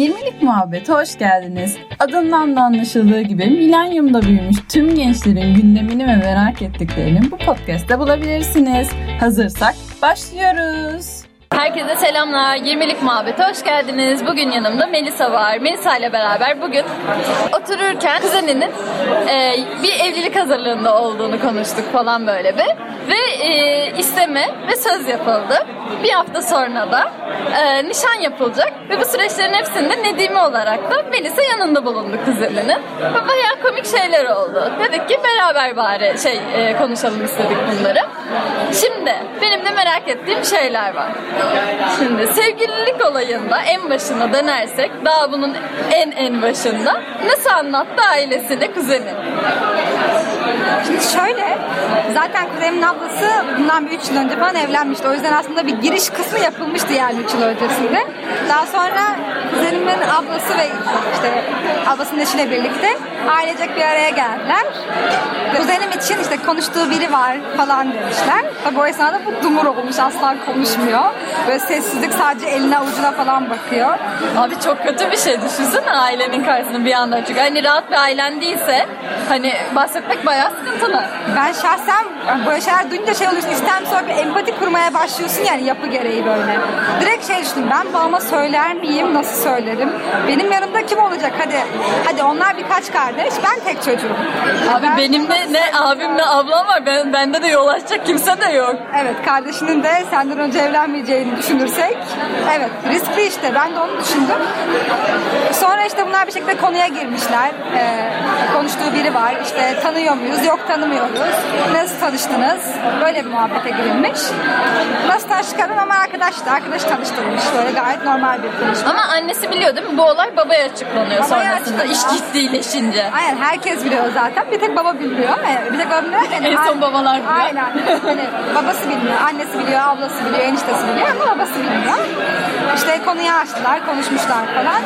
20'lik muhabbete hoş geldiniz. Adından da anlaşıldığı gibi milenyumda büyümüş tüm gençlerin gündemini ve merak ettiklerini bu podcast'te bulabilirsiniz. Hazırsak başlıyoruz. Herkese selamlar. 20'lik muhabbete hoş geldiniz. Bugün yanımda Melisa var. Melisa ile beraber bugün otururken kuzeninin e, bir evlilik hazırlığında olduğunu konuştuk falan böyle bir. Ve e, isteme ve söz yapıldı. Bir hafta sonra da e, nişan yapılacak ve bu süreçlerin hepsinde Nedime olarak da Melisa yanında bulundu kuzeninin. Ve bayağı komik şeyler oldu. Dedik ki beraber bari şey e, konuşalım istedik bunları. Şimdi benim de merak ettiğim şeyler var. Şimdi sevgililik olayında en başına dönersek daha bunun en en başında nasıl anlattı ailesine kuzeni? Şimdi şöyle, zaten kuzenimin ablası bundan bir 3 yıl önce falan evlenmişti. O yüzden aslında bir giriş kısmı yapılmıştı yani 3 yıl öncesinde. Daha sonra kuzenimin ablası ve işte ablasının eşiyle birlikte ailecek bir araya geldiler. Kuzenim için işte konuştuğu biri var falan demişler. Tabi o esnada bu dumur olmuş asla konuşmuyor. Böyle sessizlik sadece eline avucuna falan bakıyor. Abi çok kötü bir şey düşünsene ailenin karşısında bir anda çünkü hani rahat bir ailen değilse hani bahsetmek bayağı sıkıntılı. Ben şahsen böyle şeyler duyunca şey oluyorsun istem sonra bir empati kurmaya başlıyorsun yani yapı gereği böyle. Direkt şey düşündüm ben babama söyler miyim nasıl söylerim? Benim yanımda kim olacak hadi hadi onlar birkaç kardeş ben tek çocuğum. Abi Ben- benim de ne abim ne ablam var ben, bende de yol açacak kimse de yok. Evet kardeşinin de senden önce evlenmeyeceğini düşünürsek evet riskli işte ben de onu düşündüm. Sonra işte bunlar bir şekilde konuya girmişler. Ee, konuştuğu biri var işte tanıyor muyuz yok tanımıyoruz. Nasıl tanıştınız? Böyle bir muhabbete girilmiş. Nasıl tanıştık ama arkadaştı. Arkadaş tanıştırılmış. Böyle gayet normal bir konuşma. Ama annesi biliyor değil mi? Bu olay babaya açıklanıyor Babaya sonrasında. İş açıklanıyor. ciddileşince. Aynen herkes biliyor zaten. Bir tek baba bilmiyor. Yani bir tek baba bilmiyor. Yani En son babalar biliyor. Aynen. Hani babası bilmiyor, annesi biliyor, ablası biliyor, eniştesi biliyor ama babası bilmiyor. İşte konuyu açtılar, konuşmuşlar falan.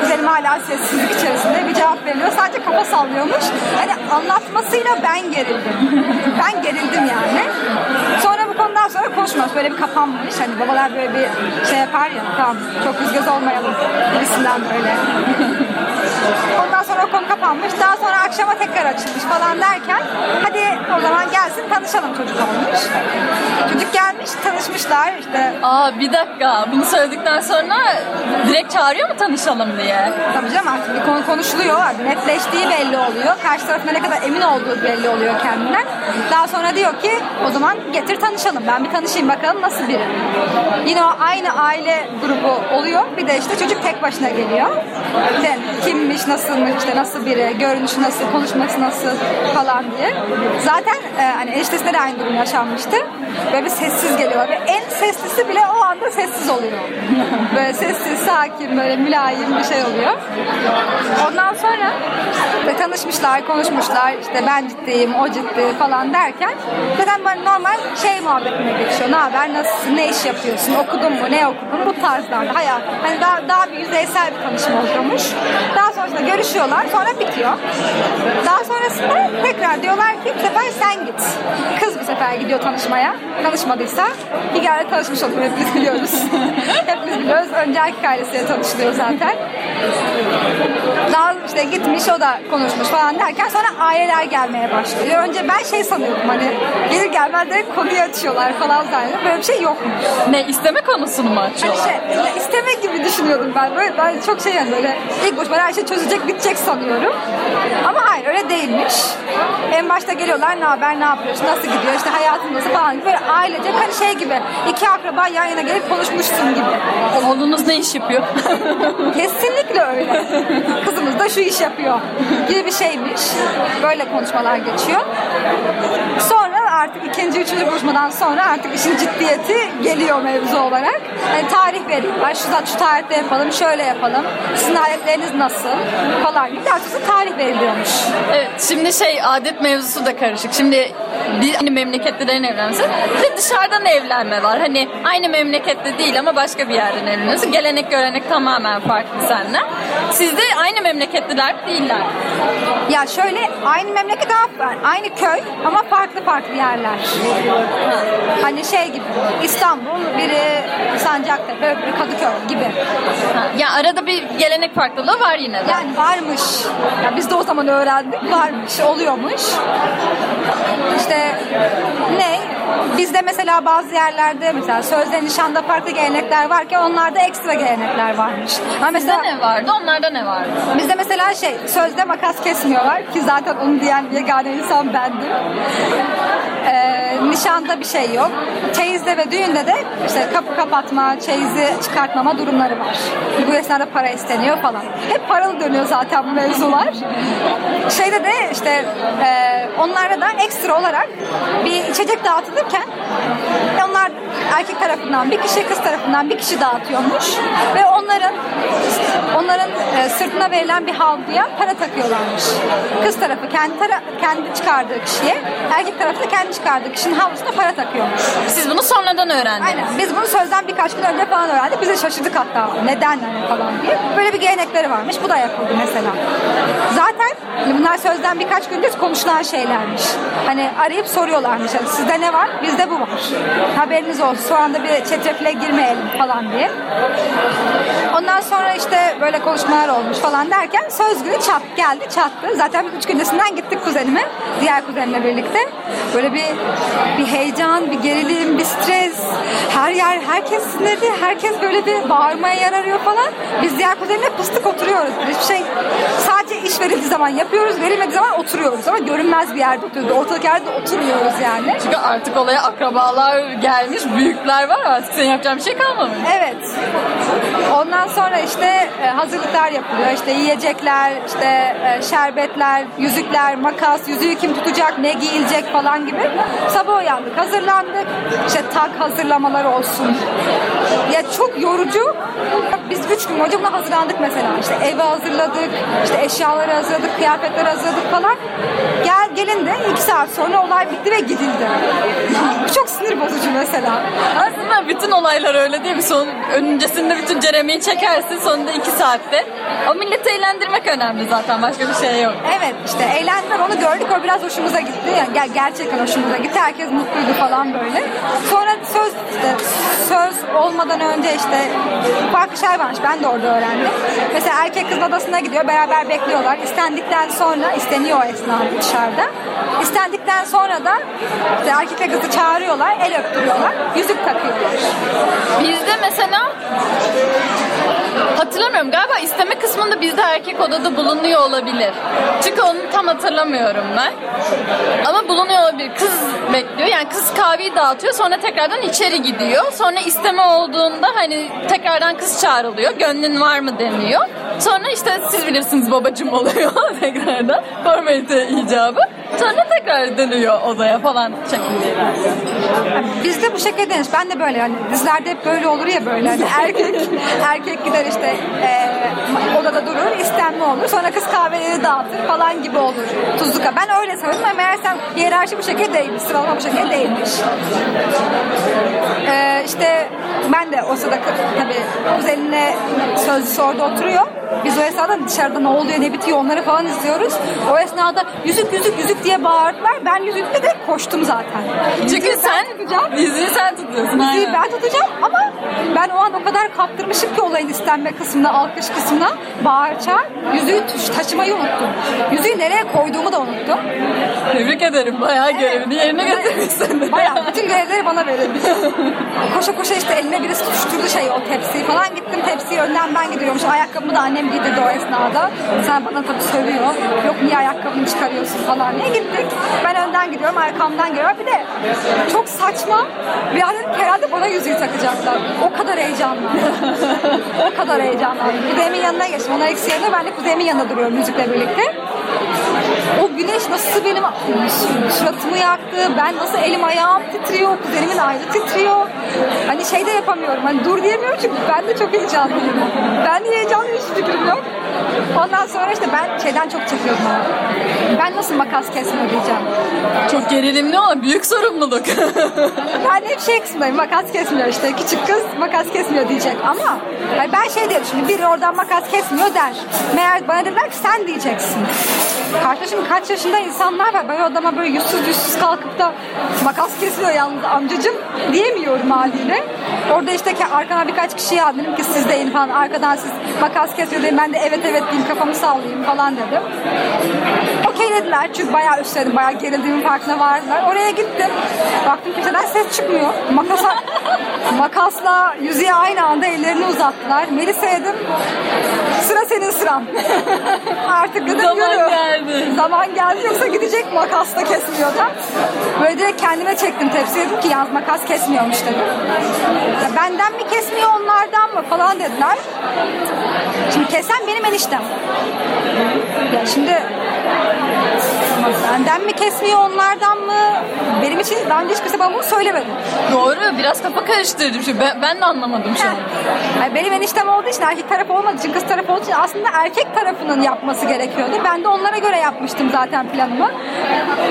Kuzenim hala sessizlik içerisinde bir cevap veriyor. Sadece kafa sallıyormuş. Hani anlatmasıyla ben gerildim. ben gerildim yani. Sonra bu konudan sonra konuşmaz. Böyle bir kapanmış. Hani babalar böyle bir şey yapar ya. Tamam çok yüz olmayalım. Gibisinden böyle. Ondan sonra o konu kapanmış. Daha sonra akşama tekrar açılmış falan derken hadi o zaman gelsin tanışalım çocuk olmuş. Çocuk gelmiş tanışmışlar işte Aa bir dakika bunu söyledikten sonra direkt çağırıyor mu tanışalım diye? tabii canım artık bir konu konuşuluyor. Netleştiği belli oluyor. Karşı tarafına ne kadar emin olduğu belli oluyor kendinden. Daha sonra diyor ki o zaman getir tanışalım. Ben bir tanışayım bakalım nasıl biri. Yine o aynı aile grubu oluyor. Bir de işte çocuk tek başına geliyor. İşte kimmiş, nasılmış, işte nasıl biri, görünüşü nasıl, konuşması nasıl falan diye. Zaten e, hani eniştesinde de aynı durum yaşanmıştı. Böyle bir sessiz geliyor. Ve en seslisi bile o anda sessiz oluyor. Böyle sessiz, sakin, böyle mülayim bir şey oluyor. Ondan sonra ve tanışmışlar, konuşmuşlar. İşte ben ciddiyim, o ciddi falan derken zaten böyle normal şey muhabbetine geçiyor. Ne haber, nasılsın, ne iş yapıyorsun, okudun mu, ne okudun bu tarzlarda. Hayat, hani daha, daha bir yüzeysel bir tanışma oluyormuş. Daha sonrasında görüşüyorlar, sonra bitiyor. Daha sonrasında tekrar diyorlar ki bu sefer sen git. Kız bu sefer gidiyor tanışmaya. Tanışmadıysa Hilal'le tanışmış oluyor. Hepimiz biliyoruz. Hepimiz biliyoruz. Önce erkek ailesiyle tanışılıyor zaten. Daha işte gitmiş o da konuşmuş falan derken sonra aileler gelmeye başlıyor. Önce ben şey sanıyordum hani gelir gelmez direkt konuyu açıyorlar falan zannediyorum. Böyle bir şey yokmuş. Ne isteme konusunu mu Hani açıyorlar? şey, böyle isteme gibi düşünüyordum ben. Böyle ben çok şey yani böyle ilk başta her şey çözecek bitecek sanıyorum. Ama hayır öyle değilmiş. En başta geliyorlar ne haber ne yapıyorsun nasıl gidiyor işte hayatın nasıl falan gibi. Böyle ailecek hani şey gibi iki akraba yan yana gelip konuşmuşsun gibi. Oğlunuz ne iş yapıyor? Kesinlikle öyle. Kızımız da şu iş yapıyor gibi bir şeymiş. Böyle konuşmalar geçiyor. Sonra artık ikinci, üçüncü buluşmadan sonra artık işin ciddiyeti geliyor mevzu olarak. Yani tarih veriyorlar. Şu, şu tarihte yapalım, şöyle yapalım. Sizin aletleriniz nasıl falan gibi. Daha sonra tarih veriliyormuş. Evet şimdi şey adet mevzusu da karışık. Şimdi bir aynı memleketlilerin evlenmesi. Bir de dışarıdan evlenme var. Hani aynı memlekette değil ama başka bir yerden evleniyorsun. Gelenek görenek tamamen farklı senden. Sizde aynı memleketliler değiller. Ya şöyle aynı memleket ama aynı köy ama farklı farklı yerler. Hani şey gibi İstanbul, biri Sancaktepe, öbürü Kadıköy gibi. Ha, ya arada bir gelenek farklılığı var yine de. Yani varmış. Ya biz de o zaman öğrendik. Varmış, oluyormuş. İşte ne? Bizde mesela bazı yerlerde mesela sözde nişanda farklı gelenekler varken onlarda ekstra gelenekler varmış. Ama mesela ne vardı? Onlarda ne vardı? bizde mesela şey sözde makas kesmiyorlar ki zaten onu diyen yegane insan bendim. Ee, nişanda bir şey yok. Çeyizde ve düğünde de işte kapı kapatma, çeyizi çıkartmama durumları var. Bu esnada para isteniyor falan. Hep paralı dönüyor zaten bu mevzular. Şeyde de işte e, onlarda da ekstra olarak bir içecek dağıtılırken onlar erkek tarafından bir kişi kız tarafından bir kişi dağıtıyormuş ve onların onların e, sırtına verilen bir havluya para takıyorlarmış. Kız tarafı kendi tara kendi çıkardığı kişiye, erkek tarafı da kendi çıkardığı kişinin havlusuna para takıyormuş. Siz bunu sonradan öğrendiniz. Aynen. Biz bunu sözden birkaç gün önce falan öğrendik. Biz de şaşırdık hatta. Neden hani falan diye. Böyle bir gelenekleri varmış. Bu da yapıldı mesela. Zaten bunlar sözden birkaç gündür konuşulan şeylermiş. Hani arayıp soruyorlarmış. Hani sizde ne var? Bizde bu var. Haberiniz olsun. Şu anda bir çetrefile girmeyelim falan diye. Ondan sonra işte böyle konuşmalar olmuş falan derken söz günü çat geldi çattı. Zaten üç gün öncesinden gittik kuzenime. Diğer kuzenimle birlikte. Böyle bir bir heyecan, bir gerilim, bir stres. Her yer herkes sinirli. Herkes böyle bir bağırmaya yer arıyor falan. Biz diğer kuzenimle pıstık oturuyoruz. Hiçbir şey sadece iş verildiği zaman yapıyoruz. Verilmediği zaman oturuyoruz. Ama görünmez bir yerde oturuyoruz. Ortalık yerde oturmuyoruz yani. Çünkü artık olaya akrabalar gelmiş, büyükler var artık senin yapacağın bir şey kalmamış. Evet. Ondan sonra işte e, hazırlıklar yapılıyor. İşte yiyecekler, işte e, şerbetler, yüzükler, makas, yüzüğü kim tutacak, ne giyilecek falan gibi. Sabah uyandık, hazırlandık. İşte tak hazırlamaları olsun. Ya çok yorucu. Biz üç gün buna hazırlandık mesela. İşte evi hazırladık, işte eşyaları hazırladık, kıyafetleri hazırladık falan. Gel gelin de iki saat sonra olay bitti ve gidildi. Bu çok sinir bozucu mesela. Aslında bütün olaylar öyle değil mi? Son, öncesinde bütün ceremeyi çekersin sonunda iki saatte. O milleti eğlendirmek önemli zaten başka bir şey yok. Evet işte eğlendiler onu gördük o biraz hoşumuza gitti. Yani ger- gerçekten hoşumuza gitti. Herkes mutluydu falan böyle. Sonra söz işte söz olmadan önce işte farklı şeyler varmış. Ben de orada öğrendim. Mesela erkek kız odasına gidiyor. Beraber bekliyorlar. İstendikten sonra isteniyor o esnada dışarıda. İstendikten sonra da işte erkekle kızı çağırıyorlar. El öptürüyorlar. Yüzük takıyorlar. Bizde mesela hatırlamıyorum galiba isteme kısmında bizde erkek odada bulunuyor olabilir. Çünkü onu tam hatırlamıyorum ben. Ama bulunuyor olabilir. Kız bekliyor. Yani kız kahveyi dağıtıyor sonra tekrardan içeri gidiyor. Sonra isteme olduğunda hani tekrardan kız çağrılıyor. Gönlün var mı deniyor. Sonra işte siz bilirsiniz babacım oluyor tekrardan. Formalite icabı. Sonra tekrar dönüyor odaya falan şeklinde. Bizde bu şekilde denir. Ben de böyle hani dizilerde hep böyle olur ya böyle hani erkek erkek gider işte e, odada durur istenme olur sonra kız kahveleri dağıtır falan gibi olur tuzlu kahve. Ben öyle sanıyordum ama meğersem hiyerarşi bu şekilde değilmiş sıralama bu şekilde değilmiş. E, işte ben de o sırada tabii kuzenine sözlüsü orada oturuyor. Biz o esnada dışarıda ne oluyor ne bitiyor onları falan izliyoruz. O esnada yüzük yüzük yüzük diye bağırdılar. Ben yüzükle de koştum zaten. Çünkü Yüzüğü sen tutacağım. yüzüğü sen tutuyorsun. Aynen. ben tutacağım ama ben o an o kadar kaptırmışım ki olayın istenme kısmına, alkış kısmına bağır çağır. Yüzüğü taşımayı unuttum. Yüzüğü nereye koyduğumu da unuttum. Tebrik ederim. Bayağı görevini yerine getirmişsin. Bayağı bütün görevleri bana verildi. koşa koşa işte eline birisi tutuşturdu şeyi o tepsiyi falan. Gittim tepsiyi önden ben gidiyormuş. Ayakkabımı da annem giydirdi o esnada. Sen bana tabii sövüyor. Yok niye ayakkabını çıkarıyorsun falan diye gittik. Ben önden gidiyorum arkamdan geliyor. Bir de çok saçma. Bir an dedim herhalde bana yüzüğü takacaklar. O kadar heyecanlandım. o kadar heyecanlandım. Kuzeyimin yanına geçtim. Onlar eksi yerine ben de kuzeyimin yanında duruyorum müzikle birlikte. O güneş nasıl benim suratımı yaktı, ben nasıl elim ayağım titriyor, kuzenimin ayrı titriyor. Hani şey de yapamıyorum, hani dur diyemiyorum çünkü ben de çok heyecanlıyım. Ben de heyecanlıyım hiç fikrim yok. Ondan sonra işte ben şeyden çok çekiyordum ama. Ben nasıl makas kesmiyor diyeceğim. Çok gerilimli ama büyük sorumluluk. Ben hep şey kısmındayım makas kesmiyor işte. Küçük kız makas kesmiyor diyecek ama yani ben şey diyorum şimdi biri oradan makas kesmiyor der. Meğer bana dediler ki sen diyeceksin. Kardeşim kaç yaşında insanlar var. Ben o adama böyle yüzsüz yüzsüz kalkıp da makas kesiyor yalnız amcacım diyemiyorum haliyle. Orada işte ke- arkama birkaç kişi aldım. Dedim ki siz deyin falan. Arkadan siz makas kesiyor dedim. Ben de evet evet diyeyim kafamı sallayayım falan dedim. Okey dediler çünkü bayağı üstledim. Bayağı gerildiğimin farkına vardılar. Oraya gittim. Baktım kimseden ses çıkmıyor. Makasa, makasla yüzüğe aynı anda ellerini uzattılar. Melisa dedim. Sıra senin sıran. Artık dedim Zaman yürü. geldi. Zaman geldi yoksa gidecek kesmiyor da. Böyle direkt kendime çektim tepsiye dedim ki yalnız makas kesmiyormuş dedim. Ya benden mi kesmiyor onlardan mı falan dediler. Şimdi kesen benim eniştem. Ya şimdi benden mi kesmiyor onlardan mı? Benim için daha önce hiç kimse bana bunu söylemedi. Doğru biraz kafa karıştırdım şimdi. Ben, ben de anlamadım şu an. Yani benim eniştem olduğu için erkek tarafı olmadığı için kız tarafı olduğu için aslında erkek tarafının yapması gerekiyordu. Ben de onlara göre yapmıştım zaten planımı.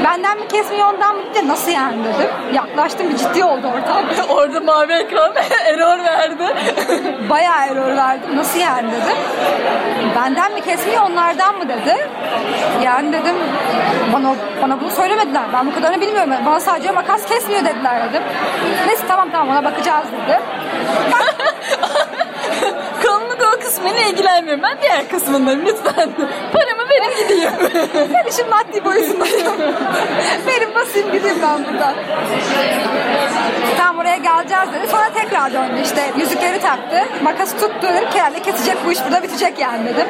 Benden mi kesmiyor ondan mı diye nasıl yani dedim. Yaklaştım bir ciddi oldu ortam. Orada mavi ekran error verdi. Bayağı error verdim. Nasıl yani dedim. Benden mi kesmiyor onlardan mı dedi. Yani dedim bana, bana bunu söylemediler. Ben bu kadarını bilmiyorum. Bana sadece makas kesmiyor dediler dedim. Neyse tamam tamam ona bakacağız dedi. Konunun o kısmıyla ilgilenmiyorum. Ben diğer kısmındayım lütfen. Paramı verin gideyim. Ben işin maddi boyutundayım. Verin basayım gideyim ben buradan. Tam oraya geleceğiz dedi. Sonra tekrar döndü işte yüzükleri taktı. Makası tuttu dedim ki kesecek bu iş burada bitecek yani dedim.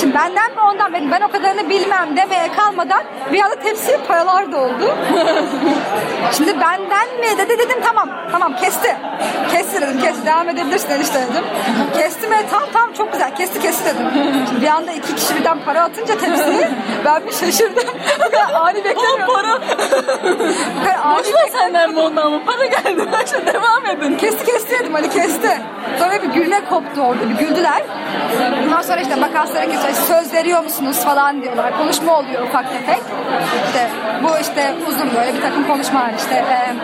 Şimdi benden mi ondan benim ben o kadarını bilmem demeye kalmadan bir anda tepsiye paralar doldu. Şimdi benden mi dedi dedim tamam tamam kesti. Kesti dedim kesti devam edebilirsin enişte dedim. Kesti mi tam tam çok güzel kesti kesti dedim. Şimdi bir anda iki kişi birden para atınca tepsiye ben bir şaşırdım. Bu kadar ani beklemiyordum. para. Bu kadar ani Boş ver senden ondan mı? Para geldi. Başla devam edin. Kesti kesti dedim hani kesti. Sonra bir gülme koptu orada bir güldüler. Ondan sonra işte makaslara kesiyor. Söz veriyor musunuz falan diyorlar. Konuşma oluyor ufak tefek. İşte bu işte uzun böyle bir takım konuşmalar işte. e,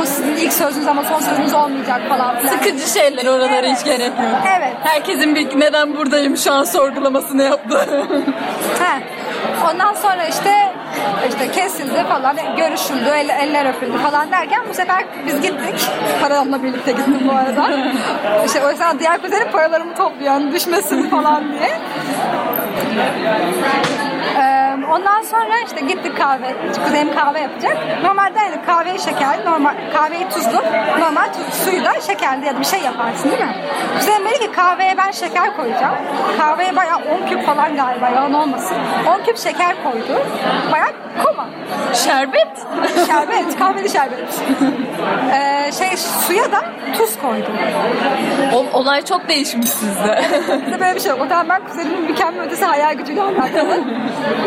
bu sizin ilk sözünüz ama son sözünüz olmayacak falan filan. Sıkıcı şeyler oralara hiç gerek yok. Evet. Herkesin bir neden buradayım şu an sorgulamasını yaptı. He. Ondan sonra işte işte kesildi falan görüşüldü el, eller öpüldü falan derken bu sefer biz gittik. Paramla birlikte gittim bu arada. İşte o yüzden diğer kuzenim paralarımı topluyor hani düşmesin falan diye ondan sonra işte gittik kahve kuzenim kahve yapacak normalde yani kahveyi şekerli normal kahveyi tuzlu normal tuz, suyu da şekerli ya da bir şey yaparsın değil mi kuzenim dedi ki kahveye ben şeker koyacağım kahveye bayağı 10 küp falan galiba yalan olmasın 10 küp şeker koydu bayağı koma Şerbet. şerbet kahveli şerbet ee, şey suya da tuz koydu O, olay çok değişmiş sizde. Böyle bir şey yok. O zaman ben kuzenimin mükemmel ötesi hayal gücüyle alakalı.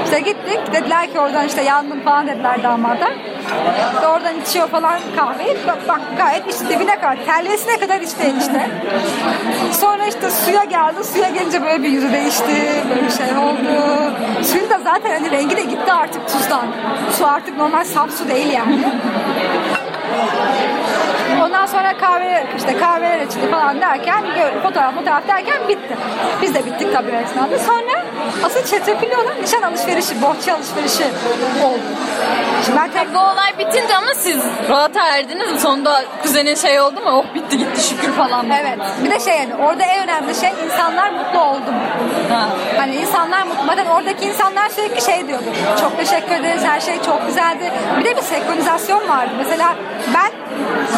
İşte gittik. Dediler ki oradan işte yandım falan dediler damada. İşte oradan içiyor falan kahveyi. Bak, bak gayet içti dibine kadar. Terliyesine kadar içti enişte. Sonra işte suya geldi. Suya gelince böyle bir yüzü değişti. Böyle bir şey oldu. Suyun da zaten hani rengi de gitti artık tuzdan. Su artık normal saf su değil yani. Ondan sonra kahve işte kahveler içildi falan derken fotoğraf fotoğraf derken bitti. Biz de bittik tabii esnada. Sonra asıl çetrefilli olan nişan alışverişi, bohça alışverişi oldu. Şimdi ben tek Bu olay bitince ama siz rahata erdiniz mi? Sonunda kuzenin şey oldu mu? Oh bitti gitti şükür falan. Evet. Bir de şey yani orada en önemli şey insanlar mutlu oldu mu? Ha. Hani insanlar mutlu. Zaten oradaki insanlar sürekli şey diyordu. Çok teşekkür ederiz. Her şey çok güzeldi. Bir de bir senkronizasyon vardı. Mesela ben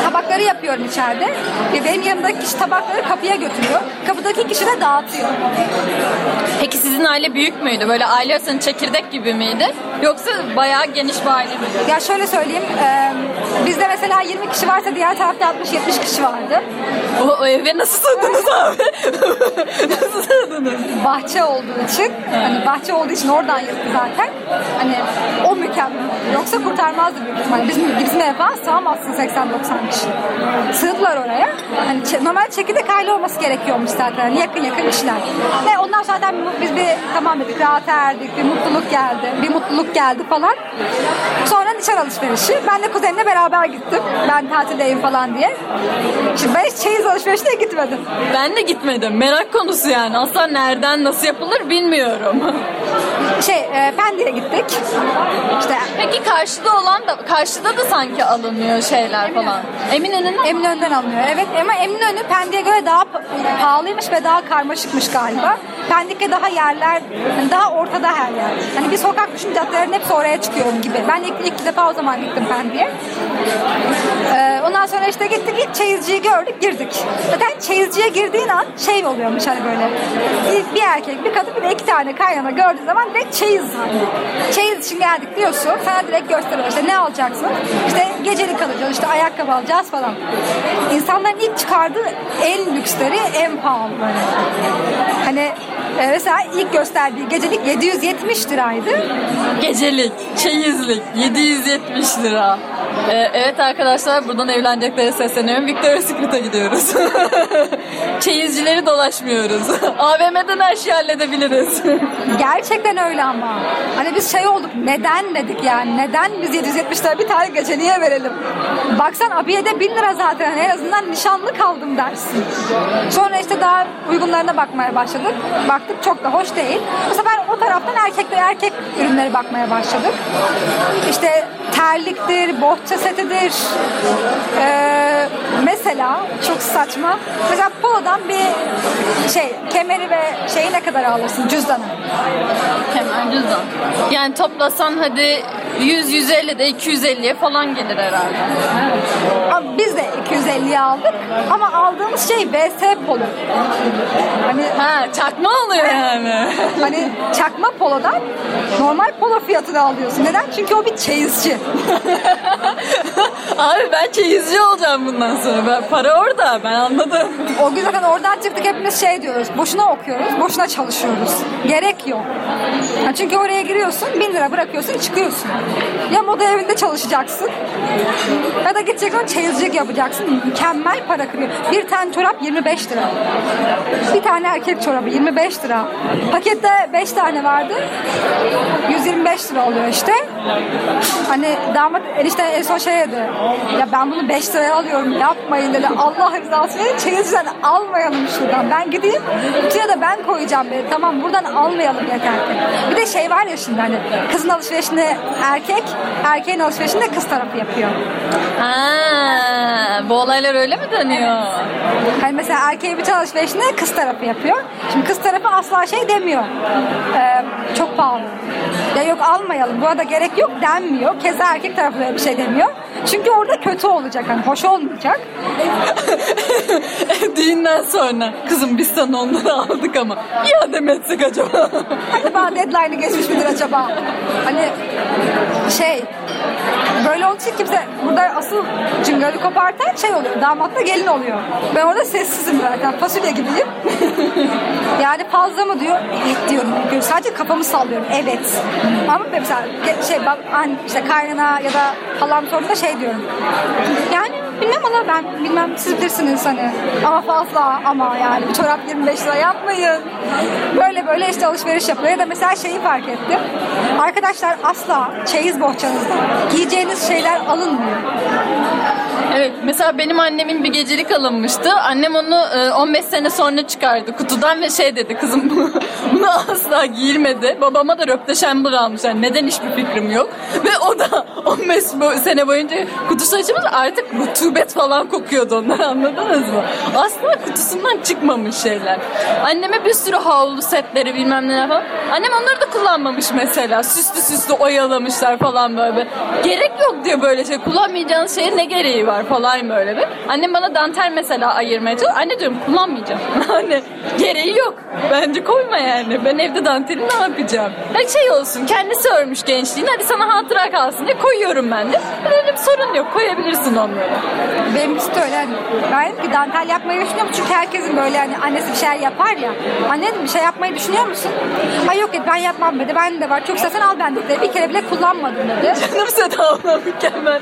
tabakları yapıyorum içeride. Ve benim yanımdaki kişi tabakları kapıya götürüyor. Kapıdaki kişi de dağıtıyor. Peki sizin aile büyük müydü? Böyle aile arasında çekirdek gibi miydi? Yoksa bayağı geniş bir aile miydi? Ya şöyle söyleyeyim. e, bizde mesela 20 kişi varsa diğer tarafta 60-70 kişi vardı. O, o eve nasıl sığdınız abi? nasıl sığdınız? Bahçe olduğu için hani bahçe olduğu için oradan yıktı zaten. Hani o mükemmel. Yoksa kurtarmazdı büyük ihtimalle. Bizim, eve falan sığamazsın 80-90 kişi. Sığdılar oraya. Hani normal çekirdek aile olması gerekiyormuş zaten. Hani yakın yakın işler. Ve ondan zaten biz bir tamam dedik rahat erdik. Bir mutluluk geldi. Bir mutluluk geldi falan. Sonra nişan alışverişi. Ben de kuzenimle beraber gittim. Ben tatildeyim falan diye. Şimdi ben hiç çeyiz alışverişine gitmedim. Ben de gitmedim. Merak konusu yani. Asla nereden nasıl yapılır bilmiyorum. Şey e, Pendik'e gittik. İşte Peki karşıda olan da karşıda da sanki alınıyor şeyler falan. Eminönü'nün Eminönü'nden alınıyor. Evet ama Eminönü Pendik'e göre daha pa- pahalıymış ve daha karmaşıkmış galiba. Pendik'te daha yerler, daha ortada her yer. Hani bir sokak düşün caddelerin hepsi oraya çıkıyor gibi. Ben ilk, ilk defa o zaman gittim Pendik'e. Ee, ondan sonra işte gittik ilk çeyizciyi gördük girdik. Zaten çeyizciye girdiğin an şey oluyormuş hani böyle bir, bir erkek bir kadın bir de iki tane kaynana gördüğü zaman direkt çeyiz hani. Çeyiz için geldik diyorsun sana direkt gösteriyor işte ne alacaksın işte gecelik alacağız işte ayakkabı alacağız falan. İnsanların ilk çıkardığı en lüksleri en pahalı böyle. Hani e, mesela ilk gösterdiği gecelik 770 liraydı. gecelik, çeyizlik 770 lira. Ee, evet arkadaşlar buradan evleneceklere sesleniyorum. Victoria's Secret'a gidiyoruz. Çeyizcileri dolaşmıyoruz. AVM'den her şeyi halledebiliriz. Gerçekten öyle ama. Hani biz şey olduk neden dedik yani neden biz 770 lira bir tane geceliğe verelim. Baksan abiyede 1000 lira zaten en azından nişanlı kaldım dersin. Sonra işte daha uygunlarına bakmaya başladık. Baktık çok da hoş değil. Bu sefer o taraftan erkek ve erkek ürünleri bakmaya başladık. İşte terliktir, bohça setidir. Ee, mesela çok saçma. Mesela polodan bir şey kemeri ve şeyi ne kadar alırsın cüzdanı. Hemen cüzdan. Yani toplasan hadi 100-150 de 250'ye falan gelir herhalde. Ama biz de 250'ye aldık ama aldığımız şey VS polo. Hani Ha çakma oluyor yani. hani çakma polodan normal polo fiyatını alıyorsun. Neden? Çünkü o bir çeyizci. Abi ben çeyizci olacağım bundan sonra. Ben, para orada ben anladım. O gün zaten oradan çıktık hepimiz şey diyoruz. Boşuna okuyoruz, boşuna çalışıyoruz. Gerek yok. Çünkü oraya giriyorsun, bin lira bırakıyorsun, çıkıyorsun. Ya moda evinde çalışacaksın ya da gideceksin çeyizcilik yapacaksın. Mükemmel para kırıyor. Bir tane çorap 25 lira. Bir tane erkek çorabı 25 lira. Pakette 5 tane vardı. 125 lira oluyor işte. Hani damat enişte en son şey dedi. Ya ben bunu 5 liraya alıyorum yapmayın dedi. Allah rızası için çeyizden almayalım şuradan. Ben gideyim kutuya da ben koyacağım dedi. Tamam buradan almayalım yeter ki. Bir de şey var ya şimdi hani kızın alışverişini erkek, erkeğin alışverişini de kız tarafı yapıyor. Ha, bu olaylar öyle mi dönüyor? Hani mesela erkeğin bütün alışverişini kız tarafı yapıyor. Şimdi kız tarafı asla şey demiyor. Ee, çok pahalı. Ya yok almayalım. Bu arada gerek yok denmiyor. Keza erkek tarafı da bir şey demiyor. Çünkü orada kötü olacak. Hani hoş olmayacak. Düğünden sonra kızım biz sana onları aldık ama iade mi etsek acaba? Acaba deadline'ı geçmiş midir acaba? Hani şey böyle olduğu için kimse burada asıl cıngarı kopartan şey oluyor. Damatla gelin oluyor. Ben orada sessizim zaten. Fasulye gibiyim. yani fazla mı diyor? Evet diyorum. Sadece kafamı sallıyorum. Evet. Ama mesela şey hani işte kaynana ya da halam sorduğunda şey diyorum. Yani bilmem ama ben bilmem siz bilirsiniz hani. Ama fazla ama yani çorap 25 lira yapmayın. Böyle böyle işte alışveriş yapıyor. Ya da mesela şeyi fark ettim. Arkadaşlar asla çeyiz bohçanızda giyeceğiniz şeyler alınmıyor. Evet mesela benim annemin bir gecelik alınmıştı. Annem onu e, 15 sene sonra çıkardı kutudan ve şey dedi kızım bunu, asla giyilmedi. Babama da röpteşembur almış. Yani neden hiçbir fikrim yok. Ve o da 15 bo- sene boyunca kutusu açılmış artık rutubet falan kokuyordu onlar anladınız mı? Asla kutusundan çıkmamış şeyler. Anneme bir sürü havlu setleri bilmem neler falan. Annem onları da kullanmamış mesela. Süslü süslü oyalamışlar falan böyle. Gerek yok diyor böyle şey. Kullanmayacağınız şeye ne gereği var falan böyle bir. Annem bana dantel mesela ayırmaya çalışıyor. Anne diyorum kullanmayacağım. hani gereği yok. Bence koyma yani. Ben evde danteli ne yapacağım? Hani şey olsun kendisi örmüş gençliğini. Hadi sana hatıra kalsın diye koyuyorum ben de. Böyle sorun yok koyabilirsin onları. Benim işte öyle. Ben dedim ki dantel yapmayı düşünüyor musun? Çünkü herkesin böyle hani annesi bir şeyler yapar ya. Anne bir şey yapmayı düşünüyor musun? Ay yok dedi ben yapmam dedi. Ben de var. Çok istersen al ben dedi. Bir kere bile kullanmadım dedi. Canım Seda abla mükemmel.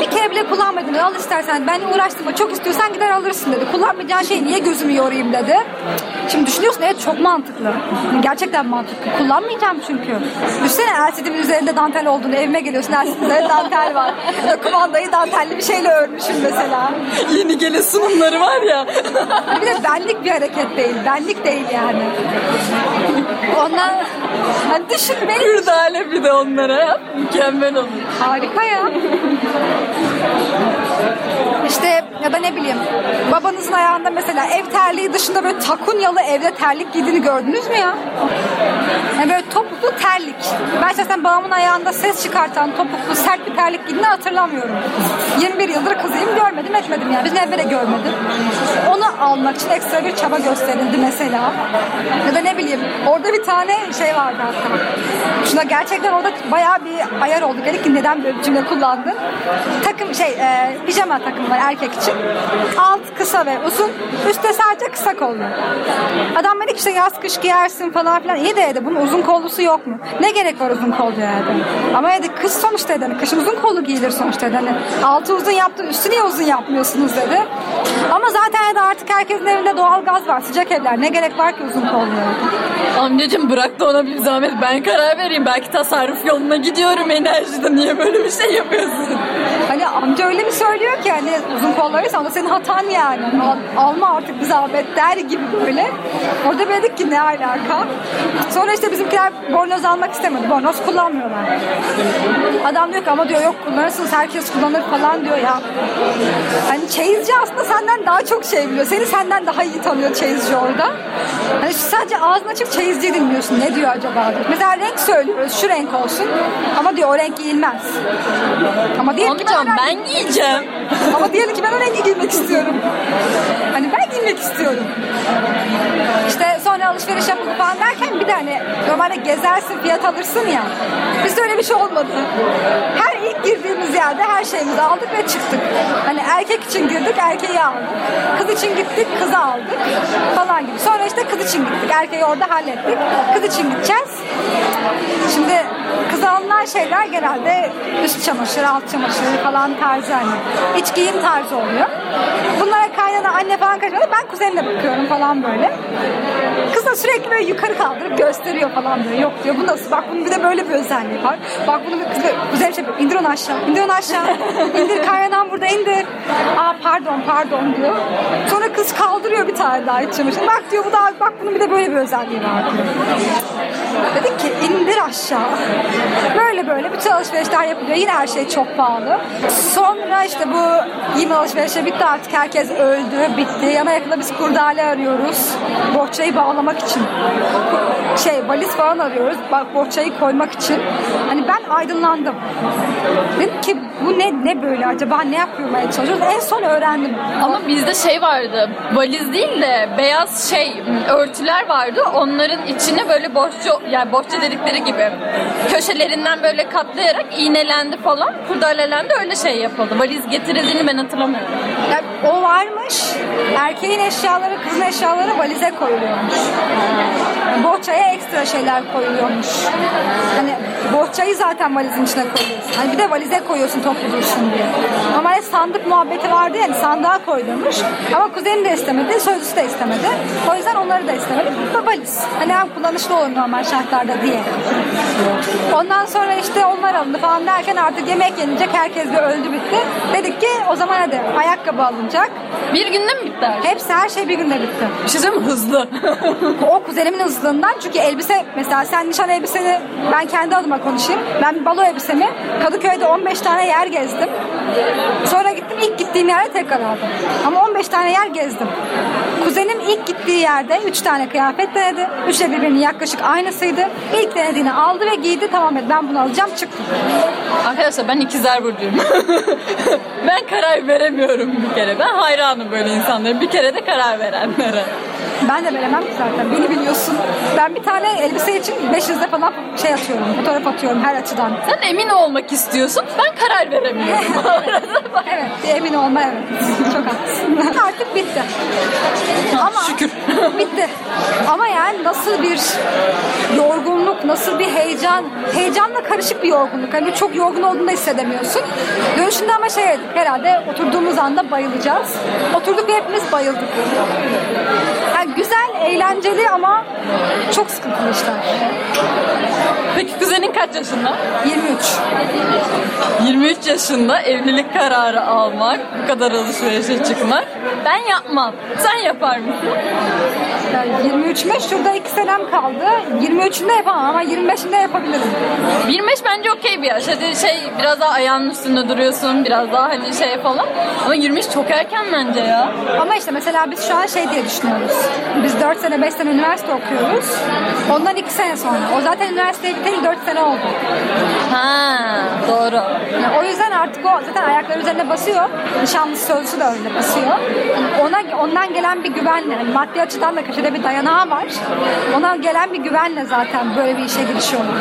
Bir kere bile kullanmadım dedi. Al istersen. Ben uğraştım. Çok istiyorsan gider alırsın dedi. Kullanmayacağın şey niye gözümü yorayım dedi. Şimdi düşünüyorsun evet çok mantıklı. Gerçekten mantıklı. Kullanmayacağım çünkü. Düşünsene LCD'min üzerinde dantel olduğunu evime geliyorsun LCD'de dantel var. Da kumandayı dantelli bir şeyle örmüşüm mesela. Yeni gelen sunumları var ya. Bir de benlik bir hareket değil. Benlik değil yani. Ondan hani düşün beni Kürdale bir de onlara yap. Mükemmel olur. Harika ya. İşte ya da ne bileyim babanızın ayağında mesela ev terliği dışında böyle takunyalı evde terlik giydiğini gördünüz mü ya? Yani böyle topuklu terlik. Ben şahsen babamın ayağında ses çıkartan topuklu sert bir terlik giydiğini hatırlamıyorum. 21 yıldır kızıyım görmedim etmedim yani. Bizim evde de görmedim. Onu almak için ekstra bir çaba gösterildi mesela. Ya da ne bileyim orada bir tane şey vardı hatta. Şuna gerçekten orada bayağı bir ayar olduk. Dedik ki neden böyle bir cümle kullandın? Takım şey e, pijama takımı var erkek için. Alt kısa ve uzun. Üstte sadece kısa kollu. Adam dedi ki işte yaz kış giyersin falan filan. İyi de dedi bunun uzun kollusu yok mu? Ne gerek var uzun kolluya dedi. Ama dedi kış sonuçta dedi. Hani kışın uzun kollu giyilir sonuçta dedi. Hani altı uzun yaptı üstü niye uzun yapmıyorsunuz dedi. Ama zaten dedi artık herkesin evinde doğal gaz var. Sıcak evler. Ne gerek var ki uzun kolluya dedi. Amcacım bırak da ona bir zahmet ben karar vereyim. Belki tasarruf yoluna gidiyorum enerjide. Niye böyle bir şey yapıyorsun? Hani amca öyle mi söylüyor ki hani uzun kollarıysa da senin hatan yani. Al- alma artık bir zahmet der gibi böyle. Orada dedik ki ne alaka. Sonra işte bizimkiler bornoz almak istemedi. Bornoz kullanmıyorlar. Adam diyor ki ama diyor yok kullanırsınız herkes kullanır falan diyor ya. Hani çeyizci aslında senden daha çok şey biliyor. Seni senden daha iyi tanıyor çeyizci orada. Hani sadece ağzını açıp çeyizci dinliyorsun. Ne diyor acaba? diyor. Mesela renk söylüyoruz. Şu renk olsun. Ama diyor o renk giyilmez. Ama diyelim ki ben giyeceğim. ama diyelim ki ben o rengi giymek istiyorum. Hani ben giymek istiyorum. İşte sonra alışveriş yapıldı falan derken bir de hani normalde gezersin fiyat alırsın ya. Bizde öyle bir şey olmadı. Her ilk girdiğimiz yerde her şeyimizi aldık ve çıktık. Hani erkek için girdik erkeği aldık. Kız için gittik kızı aldık falan gibi. Sonra işte kız için gittik. Erkeği orada hallettik. Kız için gideceğiz. Şimdi kız alınan şeyler genelde üst çamaşır, alt çamaşır falan tarzı hani. İç giyim tarzı oluyor. Bunlara kaynana anne falan karışmıyor. Ben kuzenine bakıyorum falan böyle. Kız da sürekli böyle yukarı kaldırıp gösteriyor falan böyle. Yok diyor bu nasıl? Bak bunun bir de böyle bir özelliği var. Bak bunun bir kız kuzenim şey yapıyor. İndir onu aşağı. indir onu aşağı. İndir kaynanan burada indir. Aa pardon pardon diyor. Sonra kız kaldırıyor bir tane daha iç çamaşırı. Bak diyor bu da bak bunun bir de böyle bir özelliği var. Dedik ki indir aşağı. Böyle böyle bütün alışverişler yapılıyor. Yine her şey çok pahalı. Sonra işte bu giyim alışverişi bitti artık. Herkes öldü, bitti. Yana yakında biz kurdale arıyoruz. Bohçayı bağlamak için. Şey valiz falan arıyoruz. Bak bohçayı koymak için. Hani ben aydınlandım. Dedim ki bu ne ne böyle acaba ne yapmaya çalışıyoruz? En son öğrendim. Ama bizde şey vardı. Valiz değil de beyaz şey örtüler vardı. Onların içine böyle bohça yani bohça dedikleri gibi köşelerinden böyle katlayarak iğnelendi falan. Kurdalelendi öyle şey yapıldı. Valiz getirildiğini ben hatırlamıyorum. Yani o varmış. Erkeğin eşyaları, kızın eşyaları valize koyuluyormuş. Bohçaya ekstra şeyler koyuluyormuş. Hani bohçayı zaten valizin içine koyuyorsun. Hani bir de valize koyuyorsun toplu dursun diye. Normalde sandık muhabbeti vardı yani sandığa koyulmuş. Ama kuzenim de istemedi, sözlüsü de istemedi. O yüzden onları da istemedi. Valiz. Hani hem kullanışlı olur normal şartlarda diye. Ondan sonra işte onlar alındı falan derken artık yemek yenilecek. Herkes bir öldü bitti. Dedik ki o zaman hadi ayakkabı alınacak. Bir günde mi bitti şey? Hepsi her şey bir günde bitti. Bir şey mi? Hızlı. O kuzenimin hızlığından çünkü elbise mesela sen nişan elbiseni ben kendi adıma konuşayım. Ben balo elbisemi Kadıköy'de 15 tane yer gezdim. Sonra gittim ilk gittiğim yerde tekrar aldım. Ama 15 tane yer gezdim. Kuzenim ilk gittiği yerde 3 tane kıyafet denedi. Üçü de birbirinin yaklaşık aynısıydı. İlk denediğini aldı ve giydi. Tamam dedi ben bunu alacağım çıktım. Arkadaşlar ben ikizler burcuyum. ben karar veremiyorum bir kere. Ben hayranım böyle insanlara. Bir kere de karar verenlere. Ben de veremem zaten. Beni biliyorsun. Ben bir tane elbise için 500'de falan şey atıyorum. Fotoğraf atıyorum her açıdan. Sen emin olmak istiyorsun. Ben karar veremiyorum. Evet, bir emin olma evet. Çok haklısın. Artık bitti. Ama Şükür. bitti. Ama yani nasıl bir yorgunluk, nasıl bir heyecan, heyecanla karışık bir yorgunluk. Hani çok yorgun olduğunu hissedemiyorsun. Dönüşünde ama şey herhalde oturduğumuz anda bayılacağız. Oturduk ve hepimiz bayıldık. Yani güzel, eğlenceli ama çok sıkıntılı işler. Peki kuzenin kaç yaşında? 23. 23 yaşında evlilik kararı almak, bu kadar alışverişe çıkmak. Ben yapmam. Sen yapar mısın? Yani 23'üme şurada 2 senem kaldı. 23'ünde yapamam ama 25'inde yapabilirim. 25 bence okey bir yaş. Hadi şey biraz daha ayağının üstünde duruyorsun, biraz daha hani şey falan. Ama 23 çok erken bence ya. Ama işte mesela biz şu an şey diye düşünüyoruz. Biz 4 sene 5 sene üniversite okuyoruz. Ondan 2 sene sonra. O zaten üniversiteye biteli 4 sene oldu. Ha, doğru. Yani o yüzden artık o zaten ayakları üzerine basıyor. Nişanlısı sözlüsü de öyle basıyor. Ona ondan gelen bir güvenle, yani maddi açıdan da köşede bir dayanağı var. Ona gelen bir güvenle zaten böyle bir işe girişiyorlar.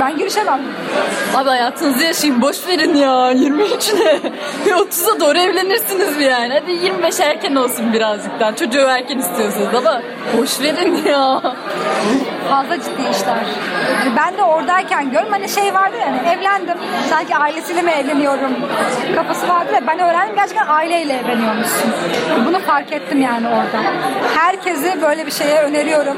Ben girişemem. Abi hayatınızı yaşayın boş verin ya 23 ne? Bir 30'a doğru evlenirsiniz bir yani. Hadi 25 erken olsun birazcık daha. Çocuğu erken istiyorsunuz ama boş verin ya. Fazla ciddi işler. Yani ben de oradayken görüyorum hani şey vardı yani evlendim. Sanki ailesiyle mi evleniyorum kafası vardı ya ben öğrendim gerçekten aileyle evleniyormuşsun. Bunu fark ettim yani orada. Herkesi böyle bir şeye öneriyorum.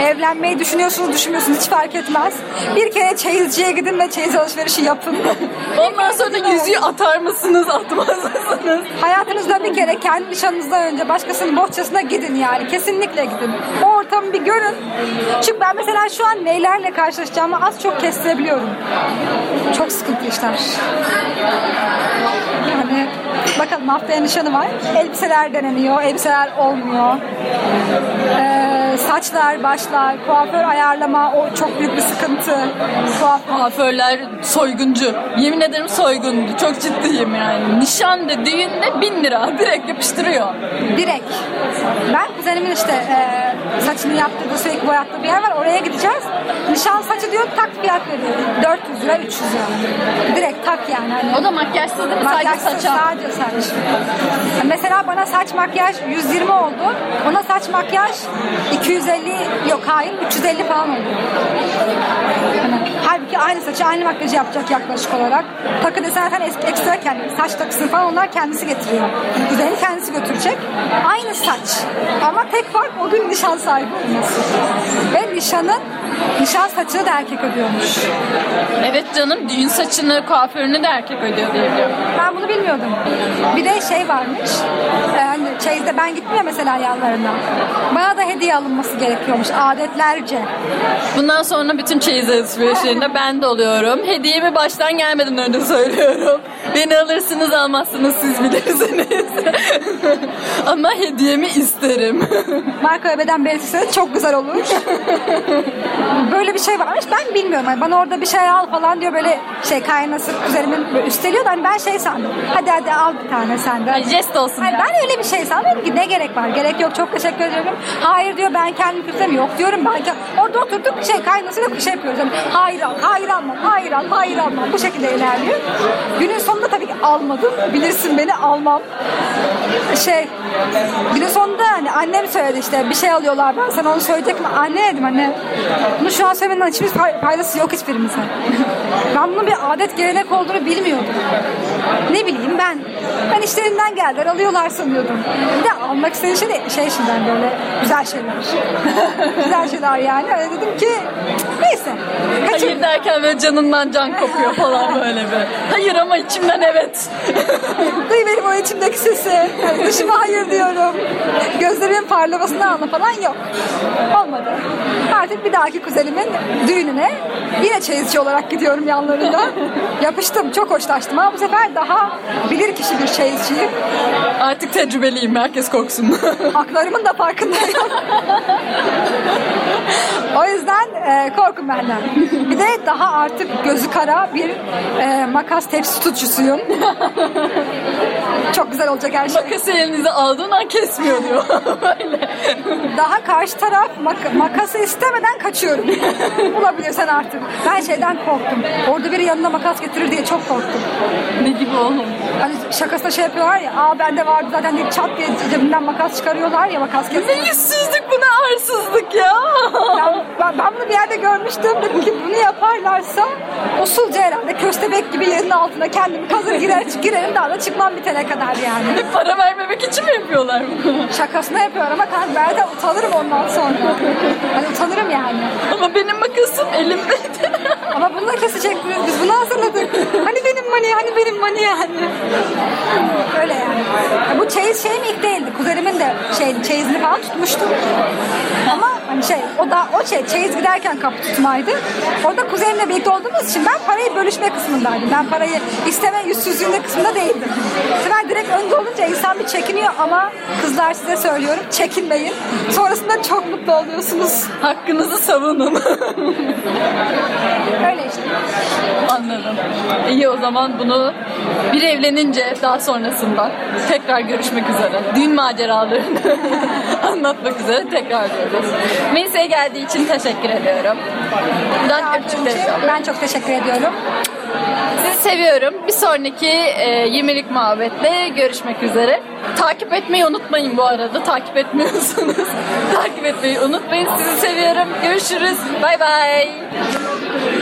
Evlenmeyi düşünüyorsunuz düşünmüyorsunuz hiç fark etmez. Bir kere çeyizciye gidin ve çeyiz alışverişi yapın. Ondan sonra da yüzüğü atar mısınız atmaz mısınız? Hayatınızda bir kere kendi nişanınızdan önce başkasının bohçasına gidin yani. Kesinlikle gidin. O ortamı bir görün. Çünkü ben mesela şu an neylerle karşılaşacağımı az çok kestirebiliyorum. Çok sıkıntı işler. Yani bakalım haftaya nişanı var. Elbiseler deneniyor, elbiseler olmuyor. Ee, saçlar, başlar, kuaför ayarlama o çok büyük bir sıkıntı. Kuaför Kuaförler soyguncu. Yemin ederim soyguncu. Çok ciddiyim yani. Nişanda, düğünde bin lira. Direkt yapıştırıyor. Direkt. Ben kuzenimin işte e, saçını yaptırdığı sürekli boyattığı bir yer var. Oraya gideceğiz. Nişan saçı diyor tak fiyat veriyor. 400 lira 300 lira. Direkt tak yani. Hani O da makyajsız değil mi? Sadece Makyajsız, saça. Sadece saç. Mesela bana saç makyaj 120 oldu. Ona saç makyaj 250 yok hayır 350 falan oldu. Hani, halbuki aynı saçı aynı makyajı yapacak yaklaşık olarak. Takı desen sen es- ekstra kendi saç takısını falan onlar kendisi getiriyor. Yani kendisi götürecek. Aynı saç. Ama tek fark o gün nişan sahibi olması. Ve nişanın nişan saçını da erkek ödüyormuş. Evet canım düğün saçını, kuaförünü de erkek ödüyor diye biliyorum. Ben bunu bilmiyordum. Bir de şey varmış. Yani çeyizde ben gittim ya mesela yanlarına. Bana da hediye alınması gerekiyormuş adetlerce. Bundan sonra bütün çeyiz alışverişlerinde ben de oluyorum. Hediyemi baştan gelmeden önce söylüyorum. Beni alırsınız almazsınız siz bilirsiniz. Ama hediyemi isterim. Marka öbeden belirtirse çok güzel olur. böyle bir şey varmış. Ben bilmiyorum. Yani bana orada bir şey al falan diyor böyle şey kaynası böyle üsteliyor da hani ben şey sandım. Hadi hadi al bir tane sen de. Ay, jest olsun ya. ben öyle bir şey sanmıyorum ki ne gerek var? Gerek yok çok teşekkür ediyorum. Hayır diyor ben kendim küsem yok diyorum ben. Orada oturduk şey kaynasıyla şey yapıyoruz. Yani, hayır al, hayır almam, hayır al, hayır almam. Bu şekilde ilerliyor. Günün sonunda tabii ki almadım. Bilirsin beni almam. Şey günün sonunda hani annem söyledi işte bir şey alıyorlar ben sana onu söyleyecek mi? Anne dedim anne bunu şu an söylemenin hiçbir fay- faydası yok hiçbirimize. Ben bunun bir adet gelenek olduğunu bilmiyordum. Ne bileyim ben. Ben işlerinden geldiler alıyorlar sanıyordum. Bir de almak istediğim şey de şey şimdiden böyle güzel şeyler. güzel şeyler yani. Öyle dedim ki neyse. Kaçın. Hayır derken böyle canından can kopuyor falan böyle bir. Hayır ama içimden evet. Duy benim o içimdeki sesi. Yani dışıma hayır diyorum. Gözlerimin parlamasını alma falan yok. Olmadı. Artık bir dahaki kuzenimin düğününe yine çeyizci olarak gidiyorum yanlarında. Yapıştım. Çok hoşlaştım ama bu sefer daha bilir kişi bir çeyizciyim. Artık tecrübeliyim herkes korksun. Haklarımın da farkındayım. o yüzden e, korkun benden. Bir de daha artık gözü kara bir e, makas tepsi tutucusuyum. Çok güzel olacak her şey. Makası elinize aldığın an kesmiyor diyor. Böyle. Daha karşı taraf mak- makası istemeden kaçıyorum. Bulabilirsen artık. Ben şeyden korktum. Orada biri yanına makas getirir diye çok korktum. ne gibi oğlum? Hani şakasına şey yapıyorlar ya. Aa bende vardı zaten diye çat diye cebinden makas çıkarıyorlar ya makas Ne kesiyor. yüzsüzlük bu ne arsızlık ya. Ben, ben, ben bunu bir yerde görmüştüm. Dedim ki bunu yaparlarsa usulca herhalde köstebek gibi yerin altına kendimi kazır girer, girerim daha da çıkmam bitene kadar yani. Para vermemek için mi yapıyorlar bunu? Şakasına yapıyor ama kanka ben de utanırım ondan sonra. Hani utanırım yani. Ama benim makasım elimdeydi. Ama bunu da kesecek miyiz? Biz bunu hazırladık. Hani benim mani, hani benim mani yani. Öyle yani. Ya bu çeyiz şeyim ilk değildi. Kuzenimin de şey, çeyizini falan tutmuştu. Ama şey, o da o şey, çeyiz giderken kapı tutmaydı. Orada kuzenimle birlikte olduğumuz için ben parayı bölüşme kısmındaydım. Ben parayı isteme yüzsüzlüğünde kısmında değildim. Ben direkt önde olunca insan bir çekiniyor ama kızlar size söylüyorum çekinmeyin. Sonrasında çok mutlu oluyorsunuz. Hakkınızı savunun. Öyle işte. Anladım. İyi o zaman bunu bir evlenince daha sonrasında tekrar görüşmek üzere. Düğün maceralarını anlatmak üzere tekrar diyoruz. Melisa'ya geldiği için teşekkür ediyorum. Ben öpücükler Ben çok teşekkür ediyorum. Sizi seviyorum. Bir sonraki e, 20'lik muhabbetle görüşmek üzere. Takip etmeyi unutmayın bu arada. Takip etmiyorsanız takip etmeyi unutmayın. Sizi seviyorum. Görüşürüz. Bay bay.